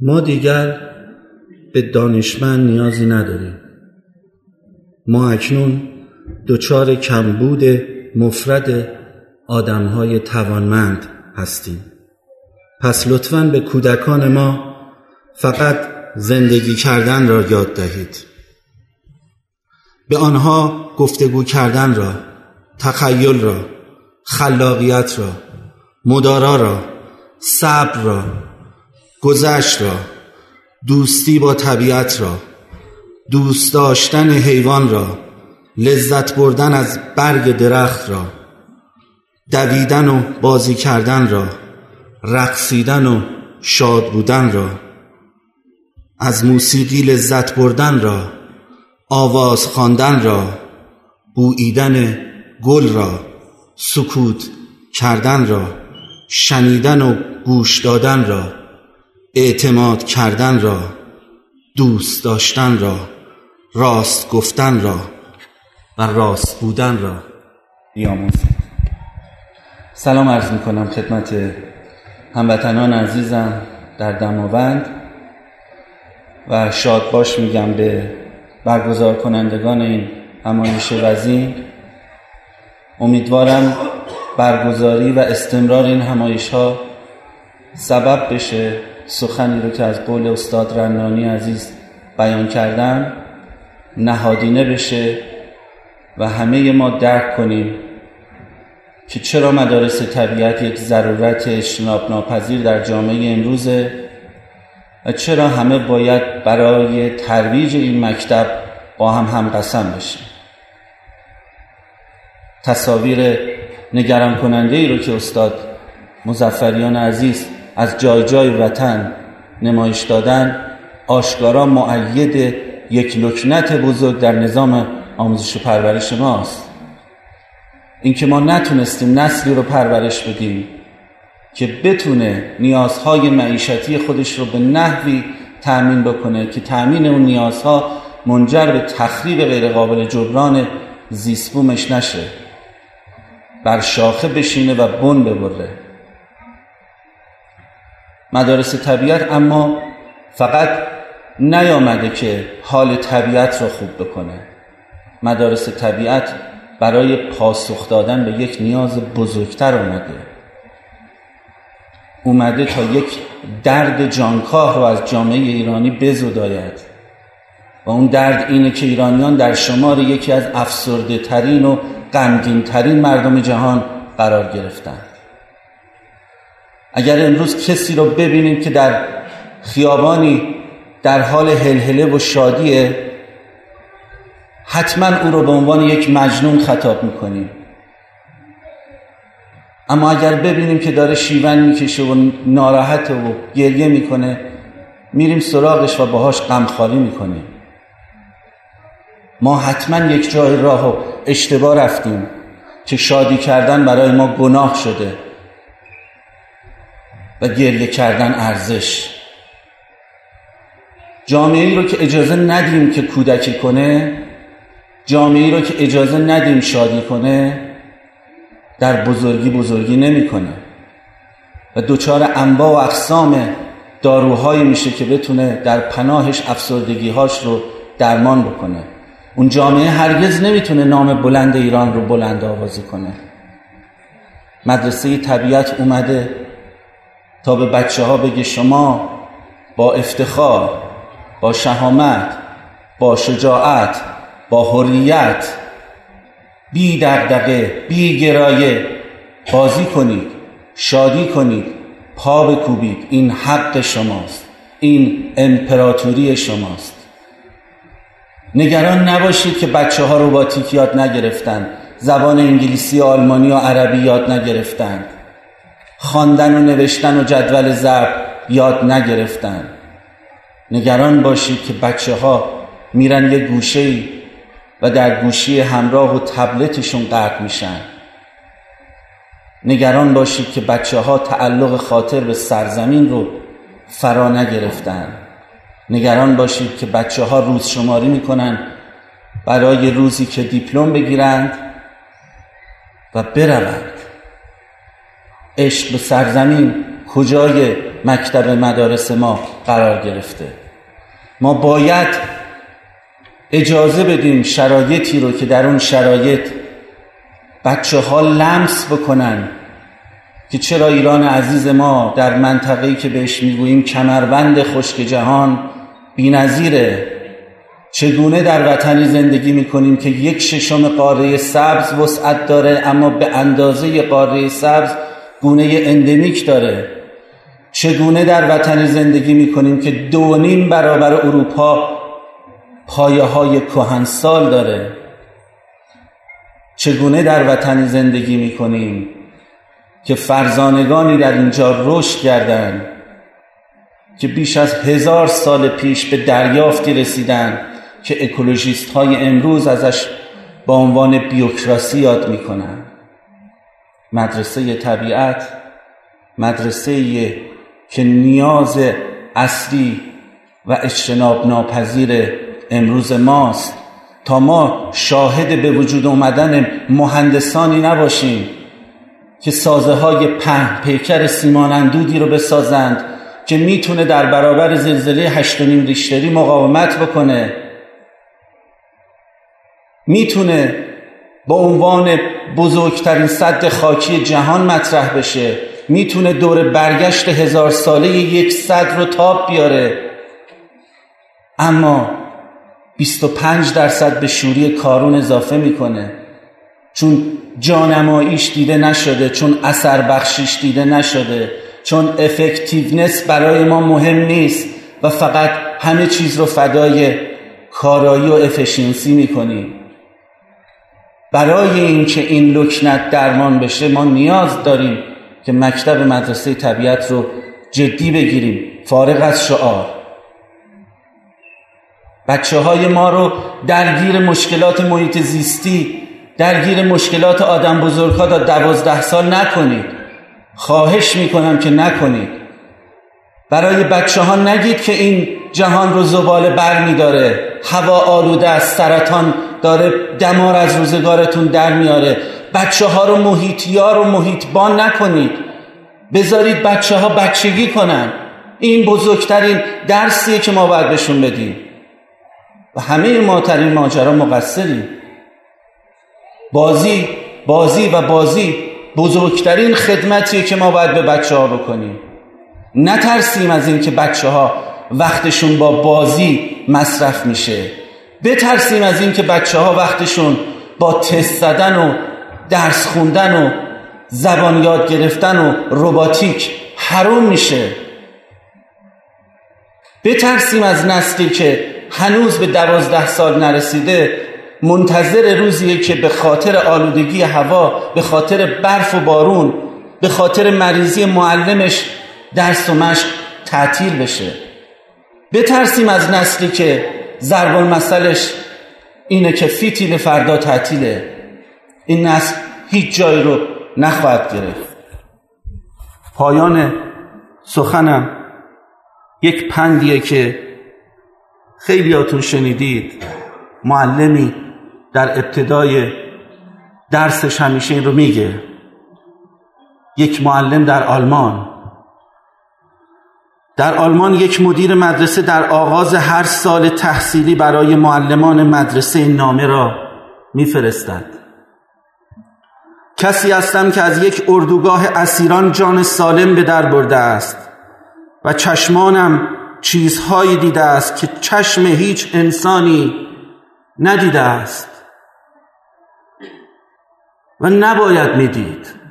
ما دیگر به دانشمند نیازی نداریم. ما اکنون دچار کمبود مفرد آدمهای توانمند هستیم. پس لطفا به کودکان ما فقط زندگی کردن را یاد دهید. به آنها گفتگو کردن را تخیل را خلاقیت را مدارا را صبر را گذشت را دوستی با طبیعت را دوست داشتن حیوان را لذت بردن از برگ درخت را دویدن و بازی کردن را رقصیدن و شاد بودن را از موسیقی لذت بردن را آواز خواندن را بوییدن گل را سکوت کردن را شنیدن و گوش دادن را. اعتماد کردن را دوست داشتن را راست گفتن را و راست بودن را. بیاموزید سلام عرض می کنم خدمت هموطنان عزیزم در دماوند و شاد باش میگم به برگزار کنندگان این همایش وزین. امیدوارم برگزاری و استمرار این همایش ها سبب بشه. سخنی رو که از قول استاد رنانی عزیز بیان کردن نهادینه بشه و همه ما درک کنیم که چرا مدارس طبیعت یک ضرورت اجتناب ناپذیر در جامعه امروزه و چرا همه باید برای ترویج این مکتب با هم هم قسم بشیم. تصاویر نگران کننده ای رو که استاد مزفریان عزیز از جای جای وطن نمایش دادن آشکارا معید یک لکنت بزرگ در نظام آموزش و پرورش ماست. اینکه ما نتونستیم نسلی رو پرورش بدیم که بتونه نیازهای معیشتی خودش رو به نحوی تأمین بکنه که تأمین اون نیازها منجر به تخریب غیرقابل جبران زیستبومش نشه. بر شاخه بشینه و بن ببره. مدارس طبیعت اما فقط نیامده که حال طبیعت رو خوب بکنه. مدارس طبیعت برای پاسخ دادن به یک نیاز بزرگتر اومده. اومده تا یک درد جانکاه رو از جامعه ایرانی بزداید. و اون درد اینه که ایرانیان در شمار یکی از افسرده ترین و غمگین ترین مردم جهان قرار گرفتن. اگر امروز کسی رو ببینیم که در خیابانی در حال هلهله و شادیه حتما او رو به عنوان یک مجنون خطاب می‌کنیم. اما اگر ببینیم که داره شیون می‌کشه و ناراحت و گریه می‌کنه میریم سراغش و باهاش غمخواری می‌کنیم. ما حتما یک جای راه و اشتباه رفتیم که شادی کردن برای ما گناه شده. و گریه کردن ارزش. جامعه ای رو که اجازه ندیم که کودکی کنه جامعه ای رو که اجازه ندیم شادی کنه در بزرگی بزرگی نمی‌کنه. و دوچار انواع و اقسام داروهایی میشه که بتونه در پناهش افسردگیهاش رو درمان بکنه. اون جامعه هرگز نمی‌تونه نام بلند ایران رو بلند آوازی کنه. مدرسه طبیعت اومده تا به بچه ها بگه شما با افتخار با شهامت با شجاعت با حریت بی دقدقه بی گرایه بازی کنید شادی کنید پا بکوبید. این حق شماست این امپراتوری شماست. نگران نباشید که بچه ها روباتیک یاد نگرفتن زبان انگلیسی آلمانی و عربی یاد نگرفتن. خواندن و نوشتن و جدول ضرب یاد نگرفتن. نگران باشید که بچه ها میرن یه گوشه و در گوشی همراه و تبلتشون غرق میشن. نگران باشید که بچه ها تعلق خاطر به سرزمین رو فرا نگرفتن. نگران باشید که بچه ها روز شماری می‌کنن برای روزی که دیپلم بگیرند و بروند. عشق به سرزمین کجای مکتب مدارس ما قرار گرفته؟ ما باید اجازه بدیم شرایطی رو که در اون شرایط بچه ها لمس بکنن که چرا ایران عزیز ما در منطقه‌ای که بهش می‌گوییم کمربند خشک جهان بی‌نظیره. چگونه در وطنی زندگی می‌کنیم که یک ششم قاره سبز وسعت داره اما به اندازه قاره سبز گونه اندمیک داره. چگونه در وطنی زندگی می‌کنیم که دو نیم برابر اروپا پایه های کهنسال داره؟ چگونه در وطنی زندگی می‌کنیم که فرزانگانی در اینجا رشد کردند که بیش از هزار سال پیش به دریافتی رسیدن که اکولوژیست های امروز ازش با عنوان بیوکراسی یاد می‌کنن؟ مدرسه طبیعت مدرسه که نیاز اصلی و اجتناب ناپذیر امروز ماست. تا ما شاهد به وجود اومدن مهندسانی نباشیم که سازه های پهن پیکر سیمان اندودی رو بسازند که می‌تونه در برابر زلزله هشتونیم ریشتری مقاومت بکنه. می‌تونه با عنوان بزرگترین صد خاکی جهان مطرح بشه. می‌تونه دور برگشت هزار ساله یک صد رو تاب بیاره. اما 25 درصد به شوری کارون اضافه می‌کنه. چون جانماییش دیده نشده چون اثر بخشیش دیده نشده چون افکتیونس برای ما مهم نیست و فقط همه چیز رو فدای کارایی و افشینسی می‌کنیم. برای اینکه این لکنت درمان بشه ما نیاز داریم که مکتب مدرسه طبیعت رو جدی بگیریم. فارغ از شعار. بچه های ما رو درگیر مشکلات محیط زیستی درگیر مشکلات آدم بزرگ تا دوازده سال نکنید. خواهش می‌کنم که نکنید. برای بچه ها نگید که این جهان رو زباله بر میداره هوا آلوده است سرطان داره دمار از روزگارتون در میاره. بچه ها رو محیطیار و محیطبان نکنید. بذارید بچه ها بچگی کنن. این بزرگترین درسیه که ما باید بهشون بدیم. و همه ما در این ماجرا مقصریم بازی بازی و بازی بزرگترین خدمتیه که ما باید به بچه ها بکنیم. نترسیم از اینکه بچه ها وقتشون با بازی مصرف میشه. بترسیم از اینکه بچه ها وقتشون با تست زدن و درس خوندن و زبان یاد گرفتن و روباتیک حروم میشه. بترسیم از نسلی که هنوز به دوازده سال نرسیده منتظر روزیه که به خاطر آلودگی هوا به خاطر برف و بارون به خاطر مریضی معلمش درس و مشق تعطیل بشه. بترسیم از نسلی که ضرب المثلش اینه که فیتیل فردا تعطیله. این نسل هیچ جایی رو نخواهد گرفت. پایان سخنم. یک پندیه که خیلیاتون شنیدید. معلمی در ابتدای درسش همیشه این رو میگه. یک معلم در آلمان. در آلمان یک مدیر مدرسه در آغاز هر سال تحصیلی برای معلمان مدرسه نامه را میفرستد. کسی هستم که از یک اردوگاه اسیران جان سالم به در برده است و چشمانم چیزهایی دیده است که چشم هیچ انسانی ندیده است و نباید می‌دید.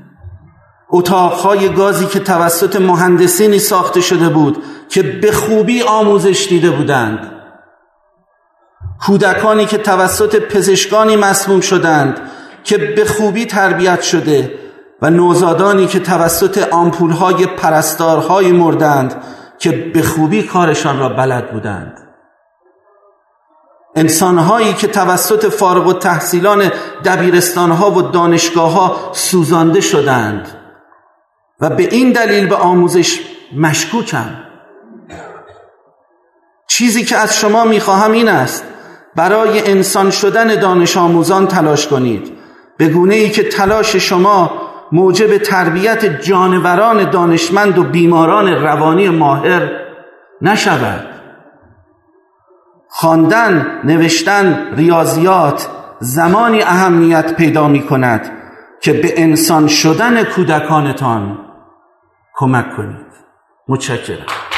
اتاقهای گازی که توسط مهندسینی ساخته شده بود که به خوبی آموزش دیده بودند. کودکانی که توسط پزشکانی مسموم شدند که به خوبی تربیت شده و نوزادانی که توسط آمپولهای پرستارهای مردند که به خوبی کارشان را بلد بودند. انسانهایی که توسط فارغ و تحصیلان دبیرستانها و دانشگاه ها سوزانده شدند. و به این دلیل به آموزش مشکوکم. چیزی که از شما می‌خواهم این است برای انسان شدن دانش آموزان تلاش کنید. به گونه ای که تلاش شما موجب تربیت جانوران دانشمند و بیماران روانی ماهر نشود. خواندن نوشتن ریاضیات زمانی اهمیت پیدا می کند که به انسان شدن کودکانتان کمک کنید. متشکرم.